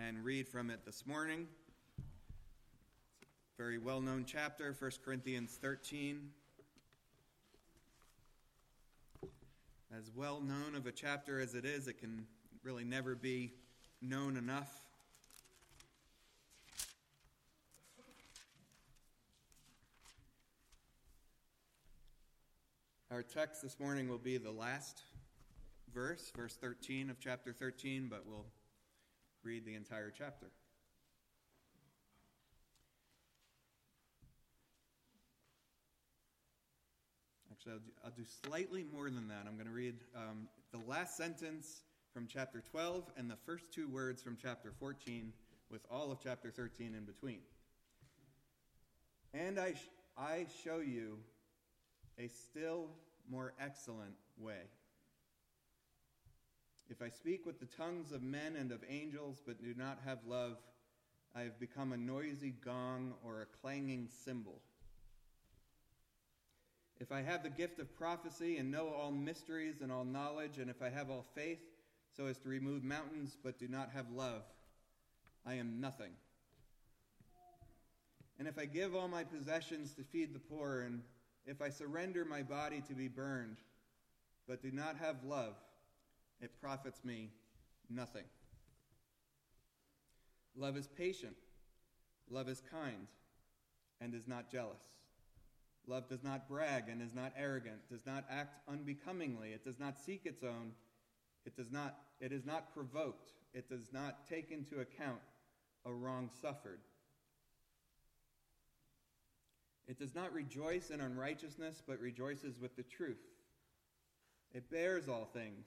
and read from it this morning. Very well known chapter, 1 Corinthians 13. As well known of a chapter as it is, it can really never be known enough. Our text this morning will be the last verse, verse 13 of chapter 13, but we'll read the entire chapter. Actually, I'll do, I'll do, slightly more than that. I'm going to read um, the last sentence from chapter 12 and the first two words from chapter 14, with all of chapter 13 in between. And I, sh- I show you a still more excellent way. If I speak with the tongues of men and of angels, but do not have love, I have become a noisy gong or a clanging cymbal. If I have the gift of prophecy and know all mysteries and all knowledge, and if I have all faith so as to remove mountains, but do not have love, I am nothing. And if I give all my possessions to feed the poor, and if I surrender my body to be burned, but do not have love, it profits me nothing. Love is patient, love is kind, and is not jealous. Love does not brag and is not arrogant, does not act unbecomingly, it does not seek its own, it does not it is not provoked, it does not take into account a wrong suffered. It does not rejoice in unrighteousness, but rejoices with the truth. It bears all things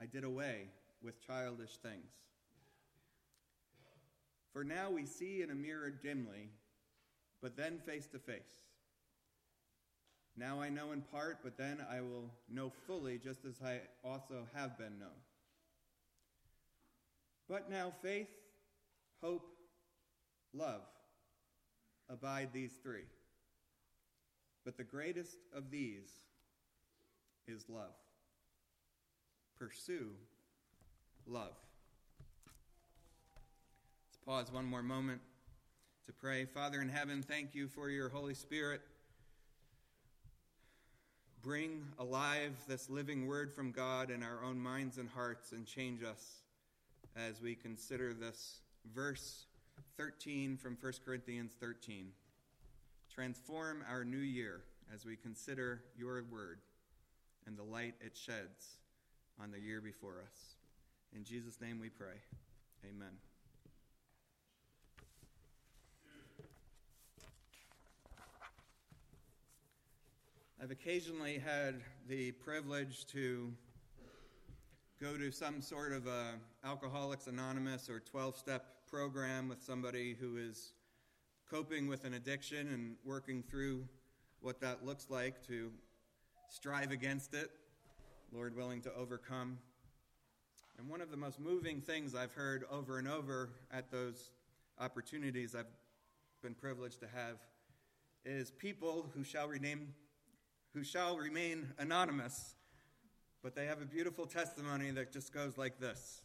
I did away with childish things. For now we see in a mirror dimly, but then face to face. Now I know in part, but then I will know fully, just as I also have been known. But now faith, hope, love abide these three. But the greatest of these is love pursue love. Let's pause one more moment to pray. Father in heaven, thank you for your Holy Spirit. Bring alive this living word from God in our own minds and hearts and change us as we consider this verse 13 from 1 Corinthians 13. Transform our new year as we consider your word and the light it sheds on the year before us. In Jesus' name we pray. Amen. I've occasionally had the privilege to go to some sort of a Alcoholics Anonymous or 12 step program with somebody who is coping with an addiction and working through what that looks like to strive against it Lord willing, to overcome. And one of the most moving things I've heard over and over at those opportunities I've been privileged to have is people who shall rename who shall remain anonymous, but they have a beautiful testimony that just goes like this.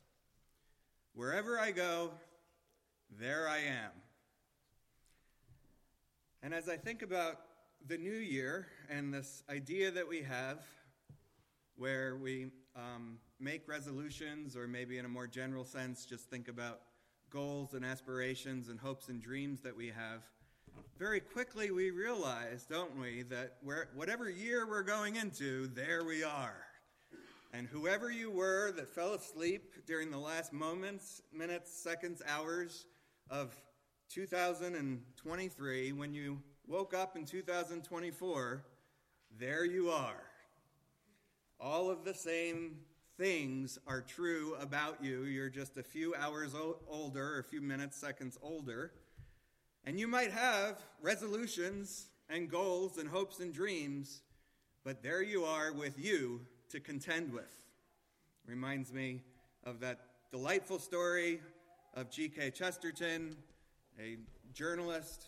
Wherever I go, there I am. And as I think about the new year and this idea that we have where we um, make resolutions, or maybe in a more general sense, just think about goals and aspirations and hopes and dreams that we have, very quickly we realize, don't we, that whatever year we're going into, there we are. And whoever you were that fell asleep during the last moments, minutes, seconds, hours of 2023, when you woke up in 2024, there you are all of the same things are true about you. You're just a few hours o- older, a few minutes, seconds older. And you might have resolutions and goals and hopes and dreams, but there you are with you to contend with. Reminds me of that delightful story of G.K. Chesterton, a journalist,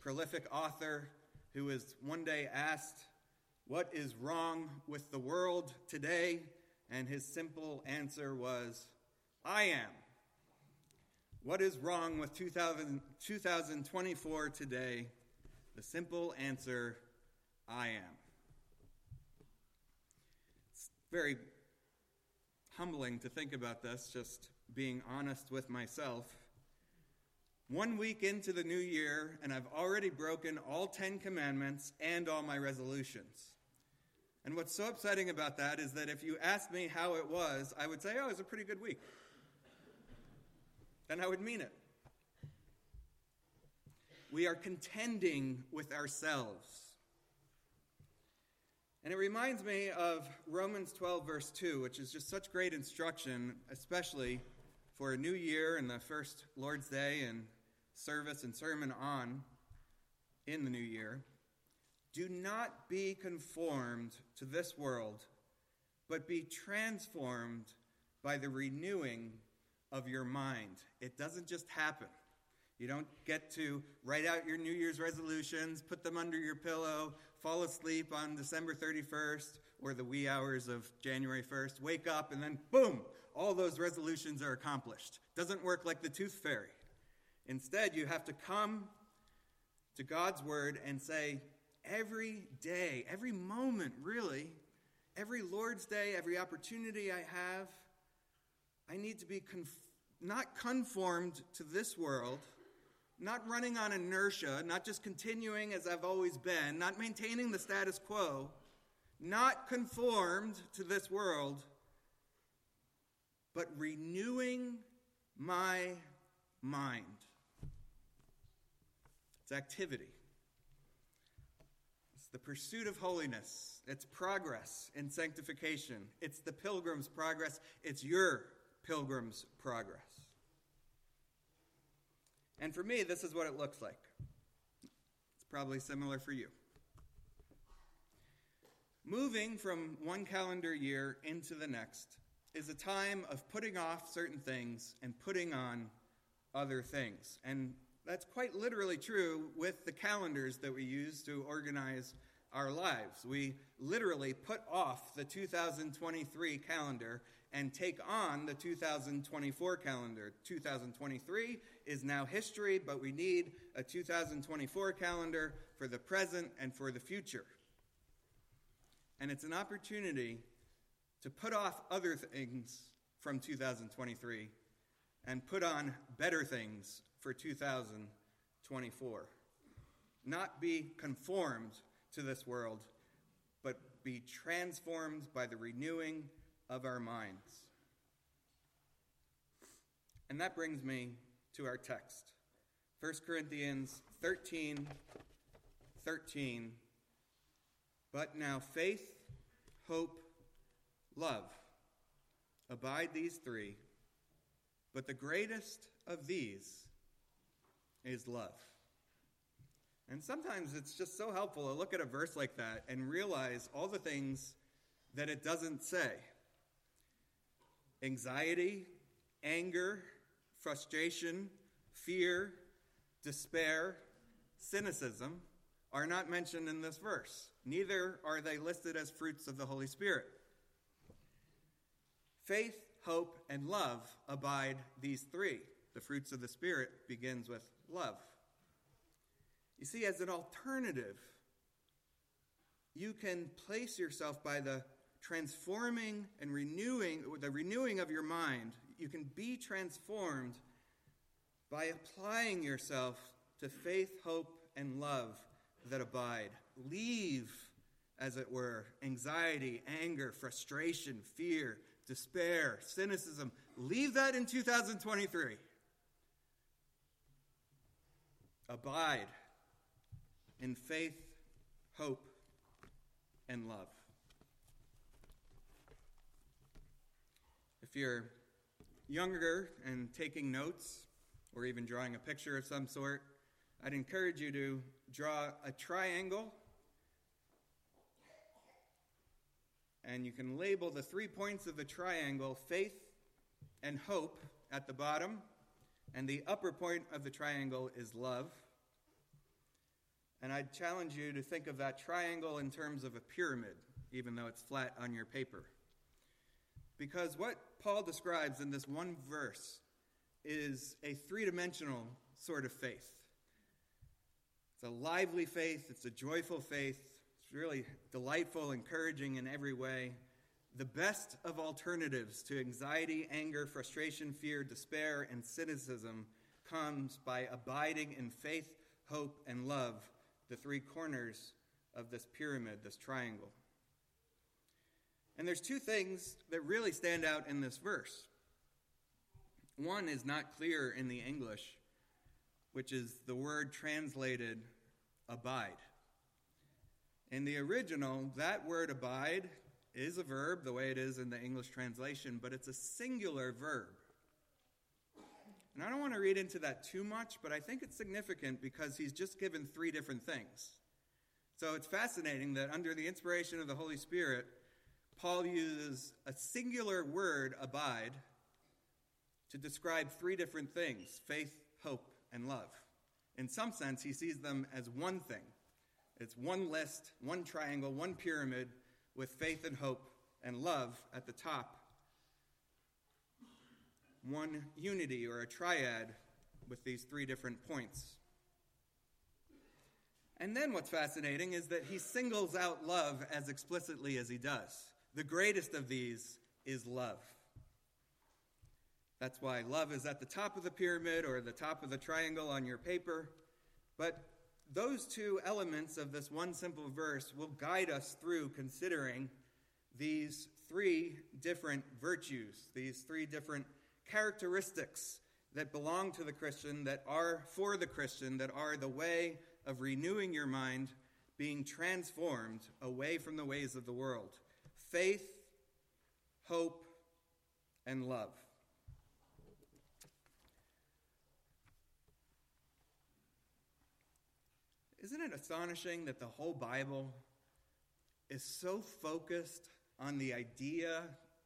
prolific author, who was one day asked, What is wrong with the world today? And his simple answer was, I am. What is wrong with 2000, 2024 today? The simple answer, I am. It's very humbling to think about this, just being honest with myself. One week into the new year, and I've already broken all 10 commandments and all my resolutions. And what's so upsetting about that is that if you asked me how it was, I would say, oh, it was a pretty good week. Then I would mean it. We are contending with ourselves. And it reminds me of Romans 12, verse 2, which is just such great instruction, especially for a new year and the first Lord's Day and service and sermon on in the new year. Do not be conformed to this world, but be transformed by the renewing of your mind. It doesn't just happen. You don't get to write out your New Year's resolutions, put them under your pillow, fall asleep on December 31st or the wee hours of January 1st, wake up, and then boom, all those resolutions are accomplished. Doesn't work like the tooth fairy. Instead, you have to come to God's word and say, every day, every moment, really, every Lord's Day, every opportunity I have, I need to be conf- not conformed to this world, not running on inertia, not just continuing as I've always been, not maintaining the status quo, not conformed to this world, but renewing my mind. It's activity. The pursuit of holiness. It's progress in sanctification. It's the pilgrim's progress. It's your pilgrim's progress. And for me, this is what it looks like. It's probably similar for you. Moving from one calendar year into the next is a time of putting off certain things and putting on other things. And that's quite literally true with the calendars that we use to organize our lives. We literally put off the 2023 calendar and take on the 2024 calendar. 2023 is now history, but we need a 2024 calendar for the present and for the future. And it's an opportunity to put off other things from 2023 and put on better things for 2024. Not be conformed to this world, but be transformed by the renewing of our minds. And that brings me to our text 1 Corinthians 13 13. But now faith, hope, love. Abide these three. But the greatest of these is love. And sometimes it's just so helpful to look at a verse like that and realize all the things that it doesn't say anxiety, anger, frustration, fear, despair, cynicism are not mentioned in this verse. Neither are they listed as fruits of the Holy Spirit. Faith, hope, and love abide these three. The fruits of the Spirit begins with love. You see, as an alternative, you can place yourself by the transforming and renewing, the renewing of your mind. You can be transformed by applying yourself to faith, hope, and love that abide. Leave, as it were, anxiety, anger, frustration, fear, despair, cynicism. Leave that in 2023. Abide in faith, hope, and love. If you're younger and taking notes, or even drawing a picture of some sort, I'd encourage you to draw a triangle. And you can label the three points of the triangle faith and hope at the bottom, and the upper point of the triangle is love. And I'd challenge you to think of that triangle in terms of a pyramid, even though it's flat on your paper. Because what Paul describes in this one verse is a three dimensional sort of faith. It's a lively faith, it's a joyful faith, it's really delightful, encouraging in every way. The best of alternatives to anxiety, anger, frustration, fear, despair, and cynicism comes by abiding in faith, hope, and love, the three corners of this pyramid, this triangle. And there's two things that really stand out in this verse. One is not clear in the English, which is the word translated abide. In the original, that word abide is a verb, the way it is in the English translation, but it's a singular verb. And I don't want to read into that too much, but I think it's significant because he's just given three different things. So it's fascinating that under the inspiration of the Holy Spirit, Paul uses a singular word, abide, to describe three different things faith, hope, and love. In some sense, he sees them as one thing. It's one list, one triangle, one pyramid with faith and hope and love at the top. One unity or a triad with these three different points. And then what's fascinating is that he singles out love as explicitly as he does. The greatest of these is love. That's why love is at the top of the pyramid or the top of the triangle on your paper. But those two elements of this one simple verse will guide us through considering these three different virtues, these three different characteristics that belong to the Christian, that are for the Christian, that are the way of renewing your mind, being transformed away from the ways of the world faith, hope, and love. Isn't it astonishing that the whole Bible is so focused on the idea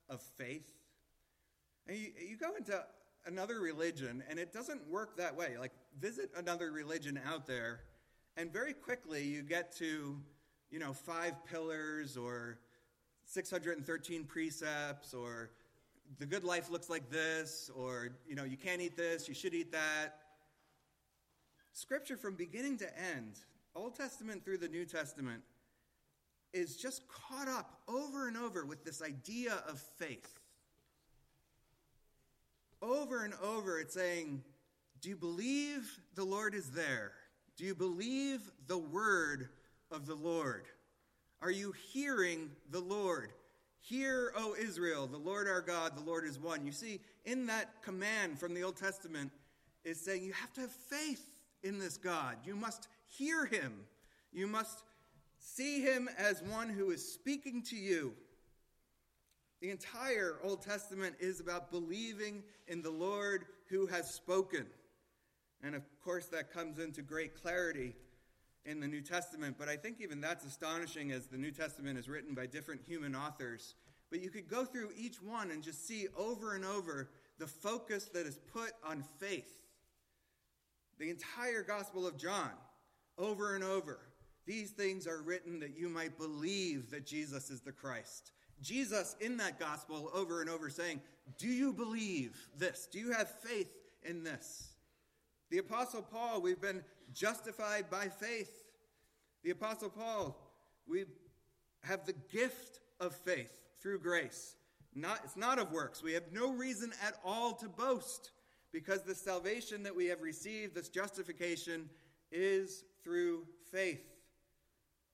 of faith? And you, you go into another religion, and it doesn't work that way. Like, visit another religion out there, and very quickly you get to, you know, five pillars or 613 precepts or the good life looks like this or you know you can't eat this you should eat that scripture from beginning to end old testament through the new testament is just caught up over and over with this idea of faith over and over it's saying do you believe the lord is there do you believe the word of the lord are you hearing the Lord? Hear, O Israel, the Lord our God, the Lord is one. You see, in that command from the Old Testament is saying you have to have faith in this God. You must hear him. You must see him as one who is speaking to you. The entire Old Testament is about believing in the Lord who has spoken. And of course, that comes into great clarity in the New Testament, but I think even that's astonishing as the New Testament is written by different human authors. But you could go through each one and just see over and over the focus that is put on faith. The entire Gospel of John, over and over. These things are written that you might believe that Jesus is the Christ. Jesus in that gospel over and over saying, Do you believe this? Do you have faith in this? The Apostle Paul, we've been justified by faith. The Apostle Paul, we have the gift of faith through grace. Not, it's not of works. We have no reason at all to boast because the salvation that we have received, this justification, is through faith.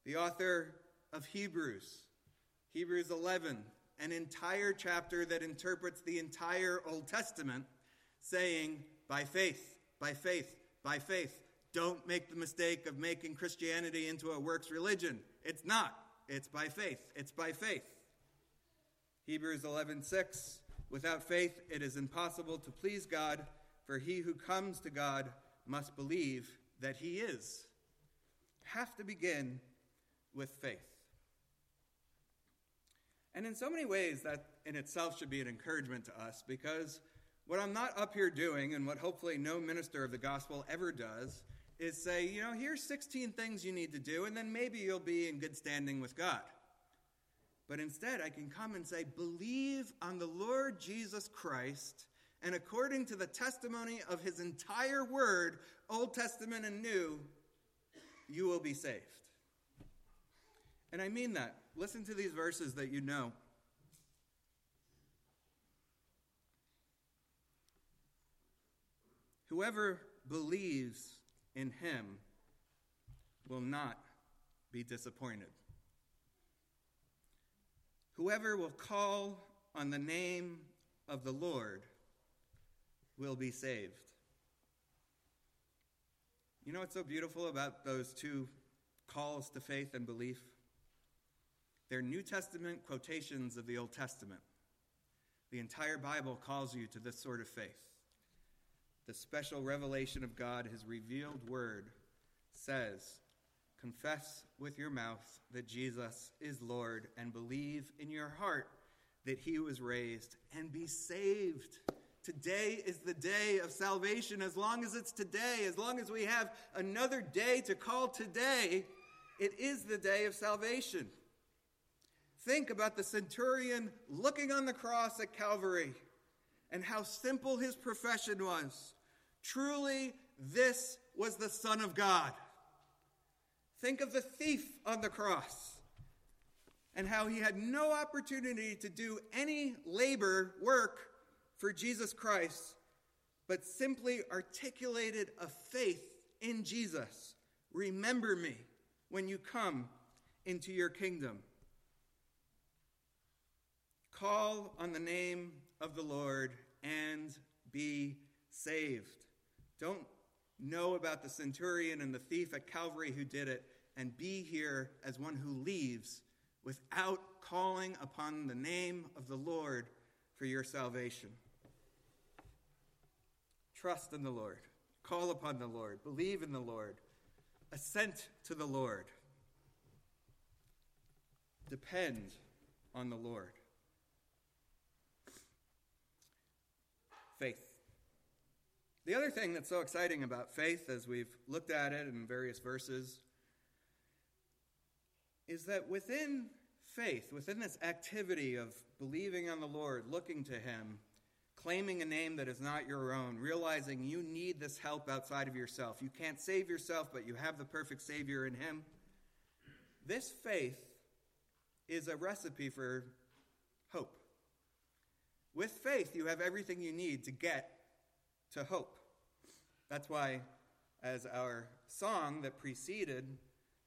The author of Hebrews, Hebrews 11, an entire chapter that interprets the entire Old Testament, saying, by faith, by faith, by faith. Don't make the mistake of making Christianity into a works religion. It's not. It's by faith. It's by faith. Hebrews 11:6 Without faith, it is impossible to please God, for he who comes to God must believe that he is. Have to begin with faith. And in so many ways, that in itself should be an encouragement to us because what I'm not up here doing, and what hopefully no minister of the gospel ever does, is say, you know, here's 16 things you need to do, and then maybe you'll be in good standing with God. But instead, I can come and say, Believe on the Lord Jesus Christ, and according to the testimony of his entire word, Old Testament and New, you will be saved. And I mean that. Listen to these verses that you know. Whoever believes in him will not be disappointed. Whoever will call on the name of the Lord will be saved. You know what's so beautiful about those two calls to faith and belief? They're New Testament quotations of the Old Testament. The entire Bible calls you to this sort of faith. The special revelation of God, his revealed word, says, Confess with your mouth that Jesus is Lord and believe in your heart that he was raised and be saved. Today is the day of salvation. As long as it's today, as long as we have another day to call today, it is the day of salvation. Think about the centurion looking on the cross at Calvary and how simple his profession was. Truly, this was the Son of God. Think of the thief on the cross and how he had no opportunity to do any labor work for Jesus Christ, but simply articulated a faith in Jesus. Remember me when you come into your kingdom. Call on the name of the Lord and be saved. Don't know about the centurion and the thief at Calvary who did it, and be here as one who leaves without calling upon the name of the Lord for your salvation. Trust in the Lord, call upon the Lord, believe in the Lord, assent to the Lord, depend on the Lord. Faith. The other thing that's so exciting about faith, as we've looked at it in various verses, is that within faith, within this activity of believing on the Lord, looking to Him, claiming a name that is not your own, realizing you need this help outside of yourself. You can't save yourself, but you have the perfect Savior in Him. This faith is a recipe for hope. With faith, you have everything you need to get to hope. That's why, as our song that preceded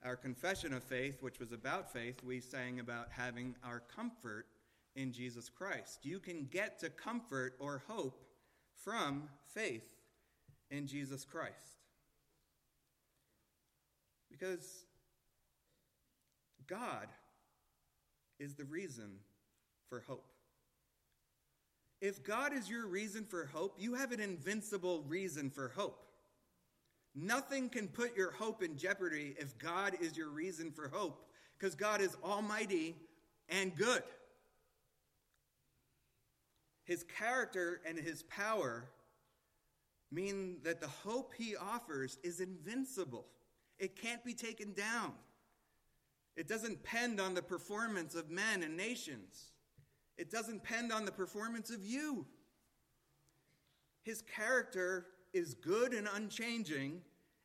our confession of faith, which was about faith, we sang about having our comfort in Jesus Christ. You can get to comfort or hope from faith in Jesus Christ. Because God is the reason for hope. If God is your reason for hope, you have an invincible reason for hope. Nothing can put your hope in jeopardy if God is your reason for hope, because God is almighty and good. His character and his power mean that the hope he offers is invincible. It can't be taken down. It doesn't depend on the performance of men and nations. It doesn't depend on the performance of you. His character is good and unchanging,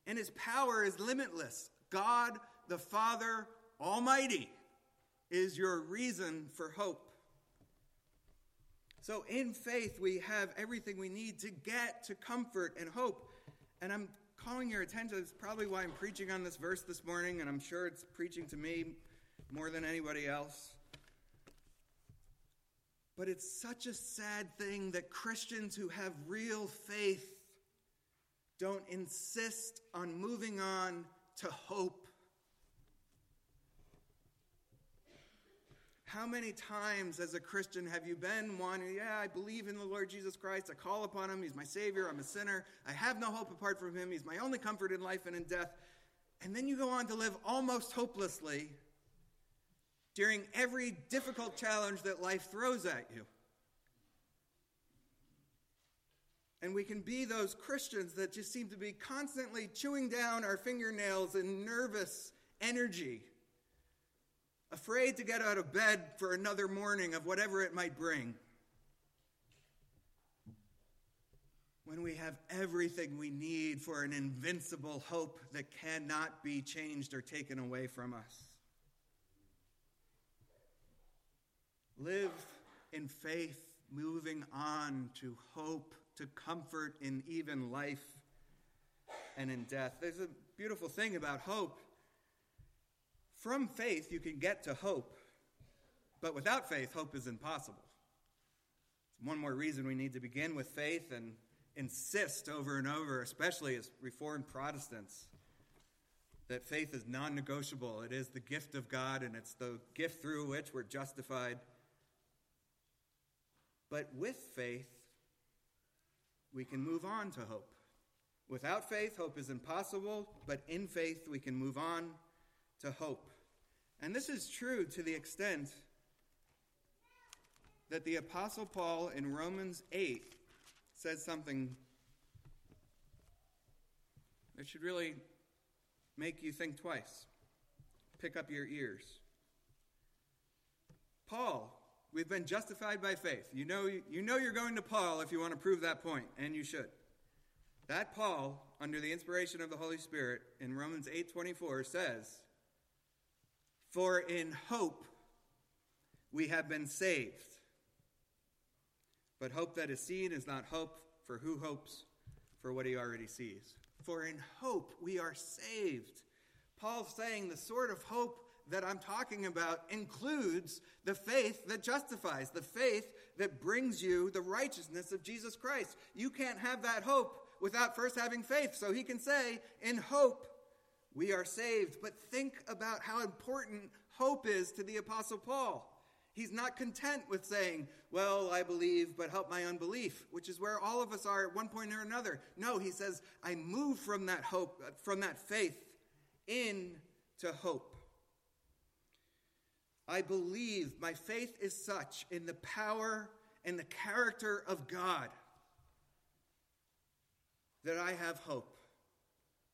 and his power is limitless. God the Father Almighty is your reason for hope. So, in faith, we have everything we need to get to comfort and hope. And I'm calling your attention, it's probably why I'm preaching on this verse this morning, and I'm sure it's preaching to me more than anybody else. But it's such a sad thing that Christians who have real faith don't insist on moving on to hope. How many times as a Christian have you been one, yeah, I believe in the Lord Jesus Christ. I call upon him. He's my Savior. I'm a sinner. I have no hope apart from him. He's my only comfort in life and in death. And then you go on to live almost hopelessly during every difficult challenge that life throws at you. And we can be those Christians that just seem to be constantly chewing down our fingernails in nervous energy afraid to get out of bed for another morning of whatever it might bring. When we have everything we need for an invincible hope that cannot be changed or taken away from us. Live in faith, moving on to hope, to comfort in even life and in death. There's a beautiful thing about hope from faith, you can get to hope, but without faith, hope is impossible. It's one more reason we need to begin with faith and insist over and over, especially as Reformed Protestants, that faith is non negotiable. It is the gift of God, and it's the gift through which we're justified. But with faith, we can move on to hope. Without faith, hope is impossible, but in faith, we can move on to hope. And this is true to the extent that the Apostle Paul in Romans 8 says something that should really make you think twice. Pick up your ears. Paul, we've been justified by faith. You know, you know you're going to Paul if you want to prove that point, and you should. That Paul, under the inspiration of the Holy Spirit, in Romans 8:24 says, for in hope we have been saved. But hope that is seen is not hope, for who hopes for what he already sees? For in hope we are saved. Paul's saying the sort of hope that I'm talking about includes the faith that justifies, the faith that brings you the righteousness of Jesus Christ. You can't have that hope without first having faith. So he can say, in hope we are saved. But think about how important hope is to the Apostle Paul. He's not content with saying, Well, I believe, but help my unbelief, which is where all of us are at one point or another. No, he says, I move from that hope, from that faith, into hope. I believe my faith is such in the power and the character of God that I have hope.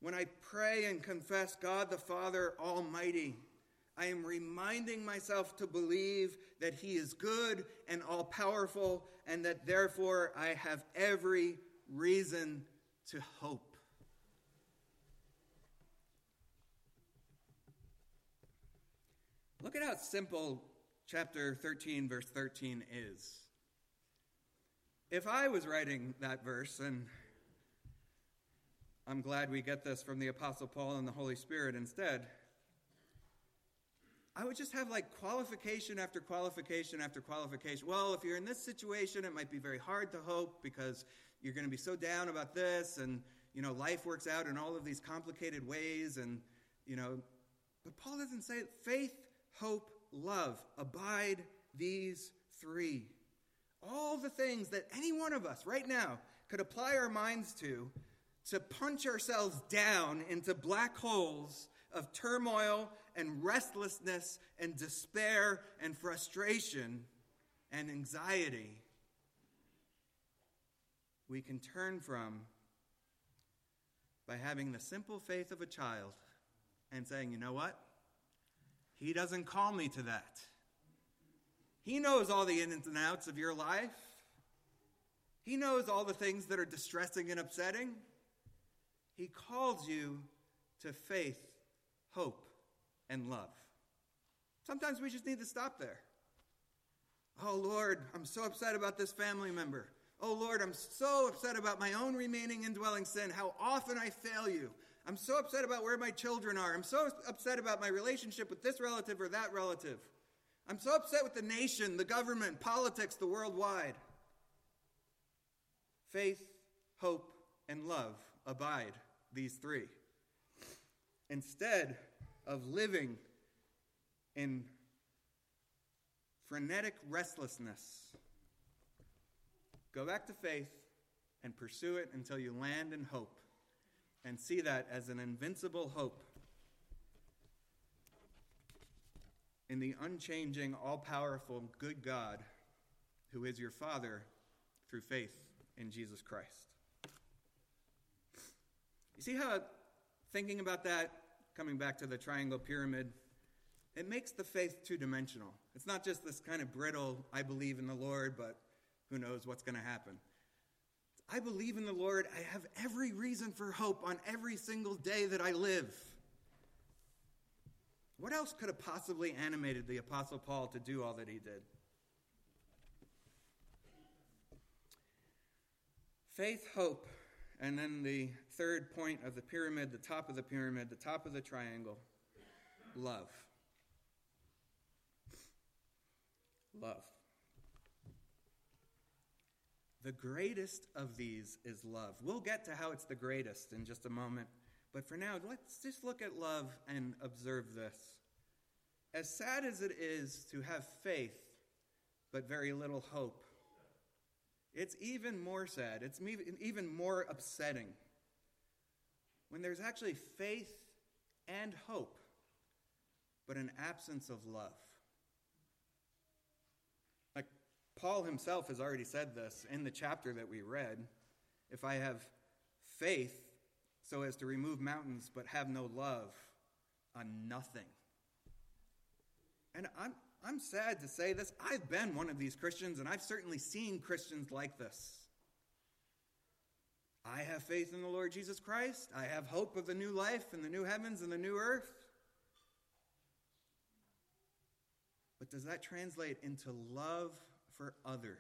When I pray and confess God the Father Almighty, I am reminding myself to believe that He is good and all powerful, and that therefore I have every reason to hope. Look at how simple chapter 13, verse 13 is. If I was writing that verse, and I'm glad we get this from the Apostle Paul and the Holy Spirit instead. I would just have like qualification after qualification after qualification. Well, if you're in this situation, it might be very hard to hope because you're going to be so down about this, and you know life works out in all of these complicated ways, and you know. But Paul doesn't say faith, hope, love abide these three. All the things that any one of us right now could apply our minds to to punch ourselves down into black holes of turmoil and restlessness and despair and frustration and anxiety we can turn from by having the simple faith of a child and saying, you know what? He doesn't call me to that. He knows all the ins and outs of your life. He knows all the things that are distressing and upsetting. He calls you to faith, hope, and love. Sometimes we just need to stop there. Oh Lord, I'm so upset about this family member. Oh Lord, I'm so upset about my own remaining indwelling sin, how often I fail you. I'm so upset about where my children are. I'm so upset about my relationship with this relative or that relative. I'm so upset with the nation, the government, politics, the worldwide. Faith, hope, and love abide these three. Instead of living in frenetic restlessness. Go back to faith and pursue it until you land in hope and see that as an invincible hope in the unchanging, all powerful, good God who is your Father through faith in Jesus Christ. You see how thinking about that, coming back to the triangle pyramid, it makes the faith two dimensional. It's not just this kind of brittle, I believe in the Lord, but who knows what's going to happen. I believe in the Lord. I have every reason for hope on every single day that I live. What else could have possibly animated the Apostle Paul to do all that he did? Faith, hope, and then the third point of the pyramid, the top of the pyramid, the top of the triangle love. Love. The greatest of these is love. We'll get to how it's the greatest in just a moment. But for now, let's just look at love and observe this. As sad as it is to have faith, but very little hope, it's even more sad. It's even more upsetting when there's actually faith and hope, but an absence of love. Like Paul himself has already said this in the chapter that we read. If I have faith so as to remove mountains but have no love, I'm nothing. And I'm, I'm sad to say this. I've been one of these Christians, and I've certainly seen Christians like this. I have faith in the Lord Jesus Christ. I have hope of the new life and the new heavens and the new earth. But does that translate into love for others?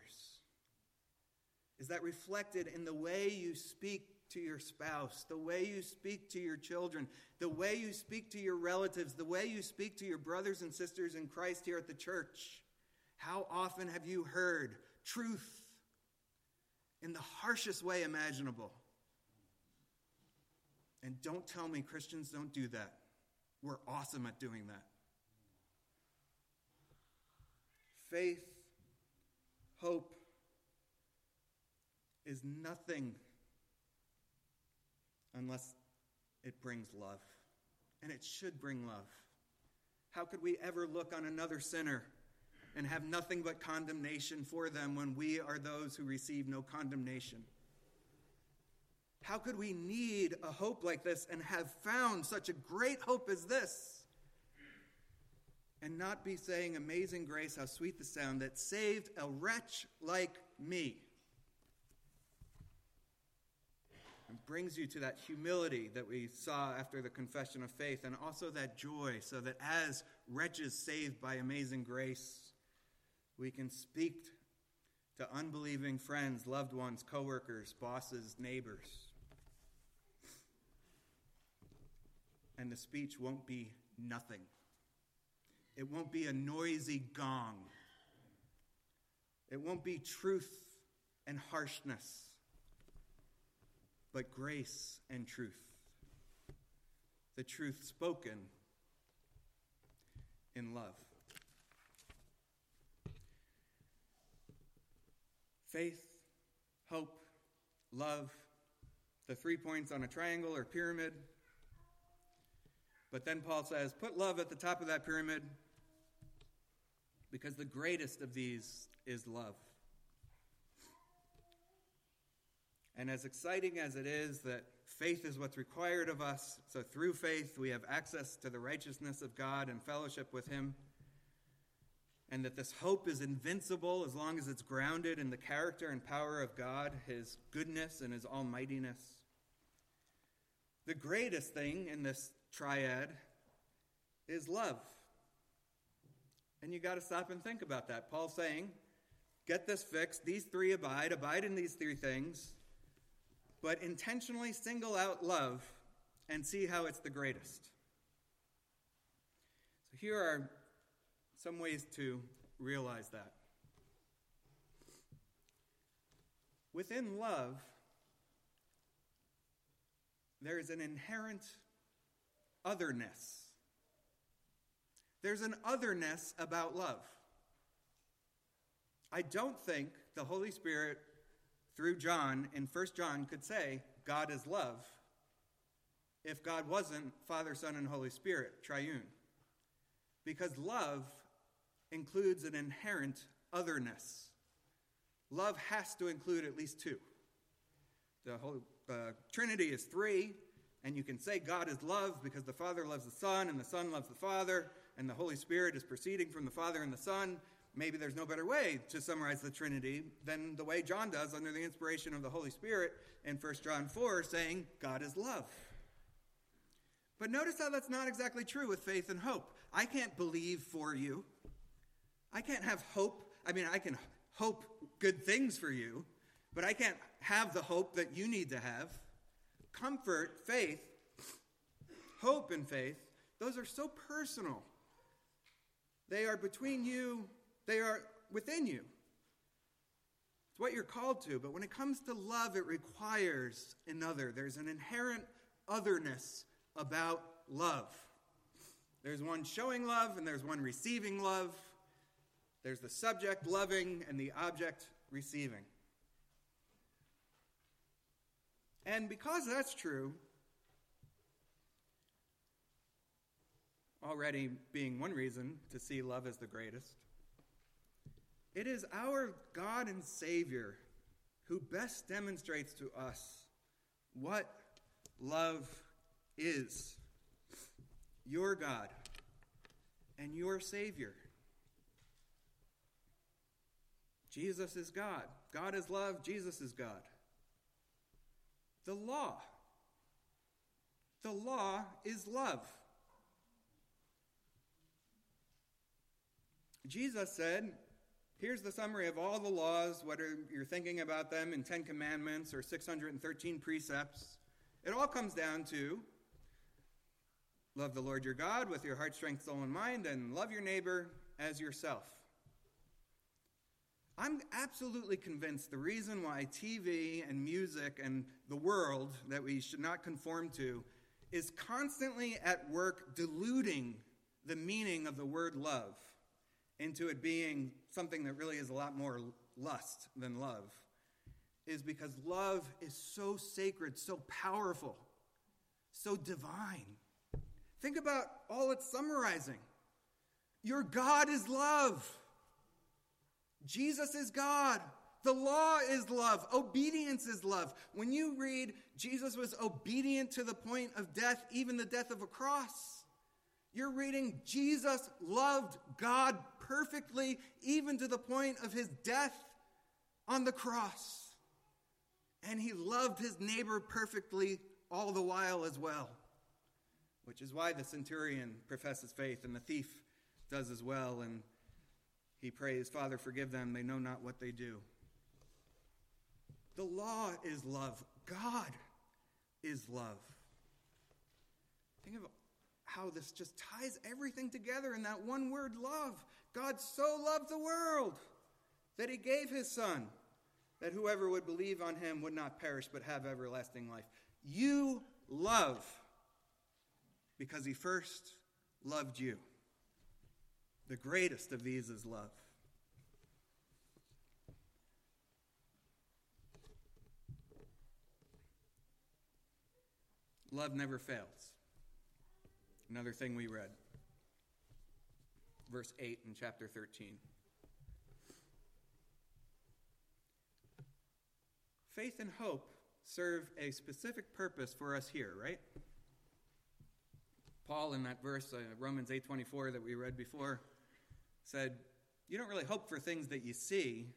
Is that reflected in the way you speak to your spouse, the way you speak to your children, the way you speak to your relatives, the way you speak to your brothers and sisters in Christ here at the church. How often have you heard truth in the harshest way imaginable? And don't tell me Christians don't do that. We're awesome at doing that. Faith, hope is nothing unless it brings love. And it should bring love. How could we ever look on another sinner and have nothing but condemnation for them when we are those who receive no condemnation? How could we need a hope like this and have found such a great hope as this? And not be saying, Amazing grace, how sweet the sound that saved a wretch like me. and brings you to that humility that we saw after the confession of faith, and also that joy, so that as wretches saved by amazing grace, we can speak to unbelieving friends, loved ones, coworkers, bosses, neighbors. And the speech won't be nothing. It won't be a noisy gong. It won't be truth and harshness but grace and truth. The truth spoken in love. Faith, hope, love, the three points on a triangle or pyramid. But then Paul says, put love at the top of that pyramid because the greatest of these is love. And as exciting as it is that faith is what's required of us, so through faith we have access to the righteousness of God and fellowship with Him, and that this hope is invincible as long as it's grounded in the character and power of God, His goodness and His almightiness. The greatest thing in this triad is love. And you got to stop and think about that. Paul's saying, get this fixed. These three abide, abide in these three things but intentionally single out love and see how it's the greatest. So here are some ways to realize that. Within love, there is an inherent otherness. There's an otherness about love. I don't think the Holy Spirit, through John in 1 John, could say, God is love, if God wasn't Father, Son, and Holy Spirit, triune. Because love includes an inherent otherness. Love has to include at least two. The whole uh, Trinity is three, and you can say God is love because the Father loves the Son, and the Son loves the Father, and the Holy Spirit is proceeding from the Father and the Son. Maybe there's no better way to summarize the Trinity than the way John does under the inspiration of the Holy Spirit in 1 John 4, saying God is love. But notice how that's not exactly true with faith and hope. I can't believe for you. I can't have hope. I mean, I can hope good things for you, but I can't have the hope that you need to have. Comfort, faith, hope, and faith, those are so personal. They are between you, they are within you. It's what you're called to, but when it comes to love, it requires another. There's an inherent otherness about love. There's one showing love, and there's one receiving love. There's the subject loving and the object receiving. And because that's true, already being one reason to see love as the greatest, it is our God and Savior who best demonstrates to us what love is. Your God and your Savior. Jesus is God. God is love. Jesus is God. The law. The law is love. Jesus said, Here's the summary of all the laws, whether you're thinking about them in 10 commandments or 613 precepts. It all comes down to love the Lord your God with your heart, strength, soul, and mind, and love your neighbor as yourself. I'm absolutely convinced the reason why TV and music and the world that we should not conform to is constantly at work diluting the meaning of the word love into it being something that really is a lot more lust than love is because love is so sacred, so powerful, so divine. Think about all it's summarizing. Your God is love. Jesus is God. The law is love. Obedience is love. When you read Jesus was obedient to the point of death, even the death of a cross, you're reading Jesus loved God perfectly, even to the point of his death on the cross. And he loved his neighbor perfectly all the while as well, which is why the centurion professes faith and the thief does as well. And he prays, Father, forgive them. They know not what they do. The law is love. God is love. Think of how this just ties everything together in that one word love. God so loved the world that he gave his son, that whoever would believe on him would not perish but have everlasting life. You love because he first loved you. The greatest of these is love. Love never fails. Another thing we read. Verse 8 in chapter 13. Faith and hope serve a specific purpose for us here, right? Paul in that verse, uh, Romans 8:24 that we read before, said, You don't really hope for things that you see.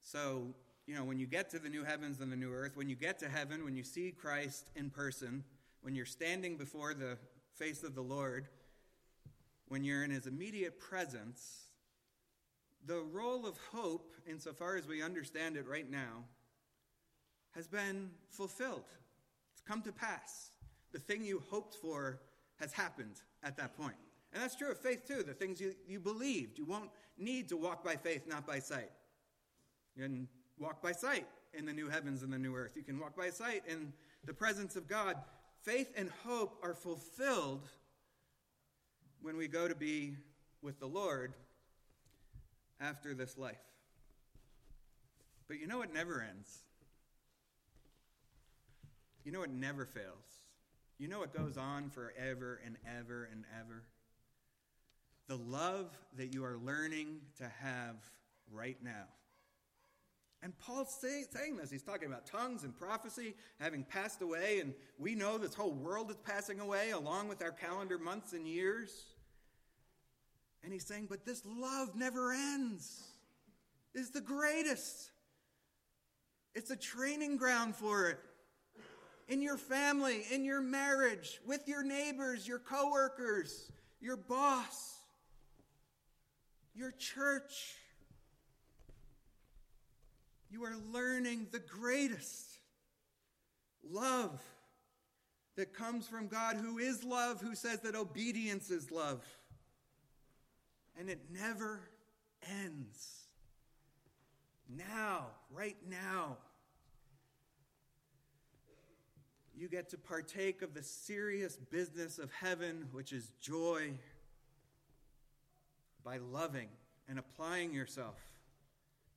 So, you know, when you get to the new heavens and the new earth, when you get to heaven, when you see Christ in person, when you're standing before the face of the Lord, when you're in his immediate presence, the role of hope, insofar as we understand it right now, has been fulfilled. It's come to pass. The thing you hoped for has happened at that point. And that's true of faith too. The things you, you believed. You won't need to walk by faith, not by sight. You can walk by sight in the new heavens and the new earth. You can walk by sight in the presence of God. Faith and hope are fulfilled when we go to be with the Lord after this life. But you know what never ends? You know what never fails? You know what goes on forever and ever and ever? The love that you are learning to have right now. And Paul's say, saying this. He's talking about tongues and prophecy having passed away, and we know this whole world is passing away along with our calendar months and years. And he's saying, but this love never ends. It's the greatest. It's a training ground for it. In your family, in your marriage, with your neighbors, your coworkers, your boss, your church. You are learning the greatest love that comes from God, who is love, who says that obedience is love. And it never ends. Now, right now, you get to partake of the serious business of heaven, which is joy, by loving and applying yourself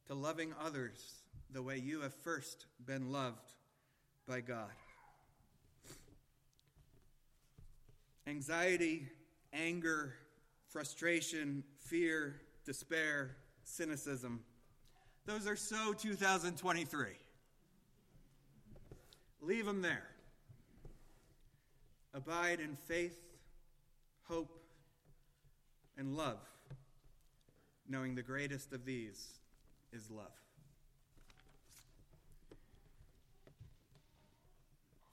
to loving others the way you have first been loved by God. Anxiety, anger, frustration, fear, despair, cynicism. Those are so 2023. Leave them there. Abide in faith, hope, and love, knowing the greatest of these is love.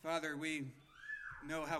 Father, we know how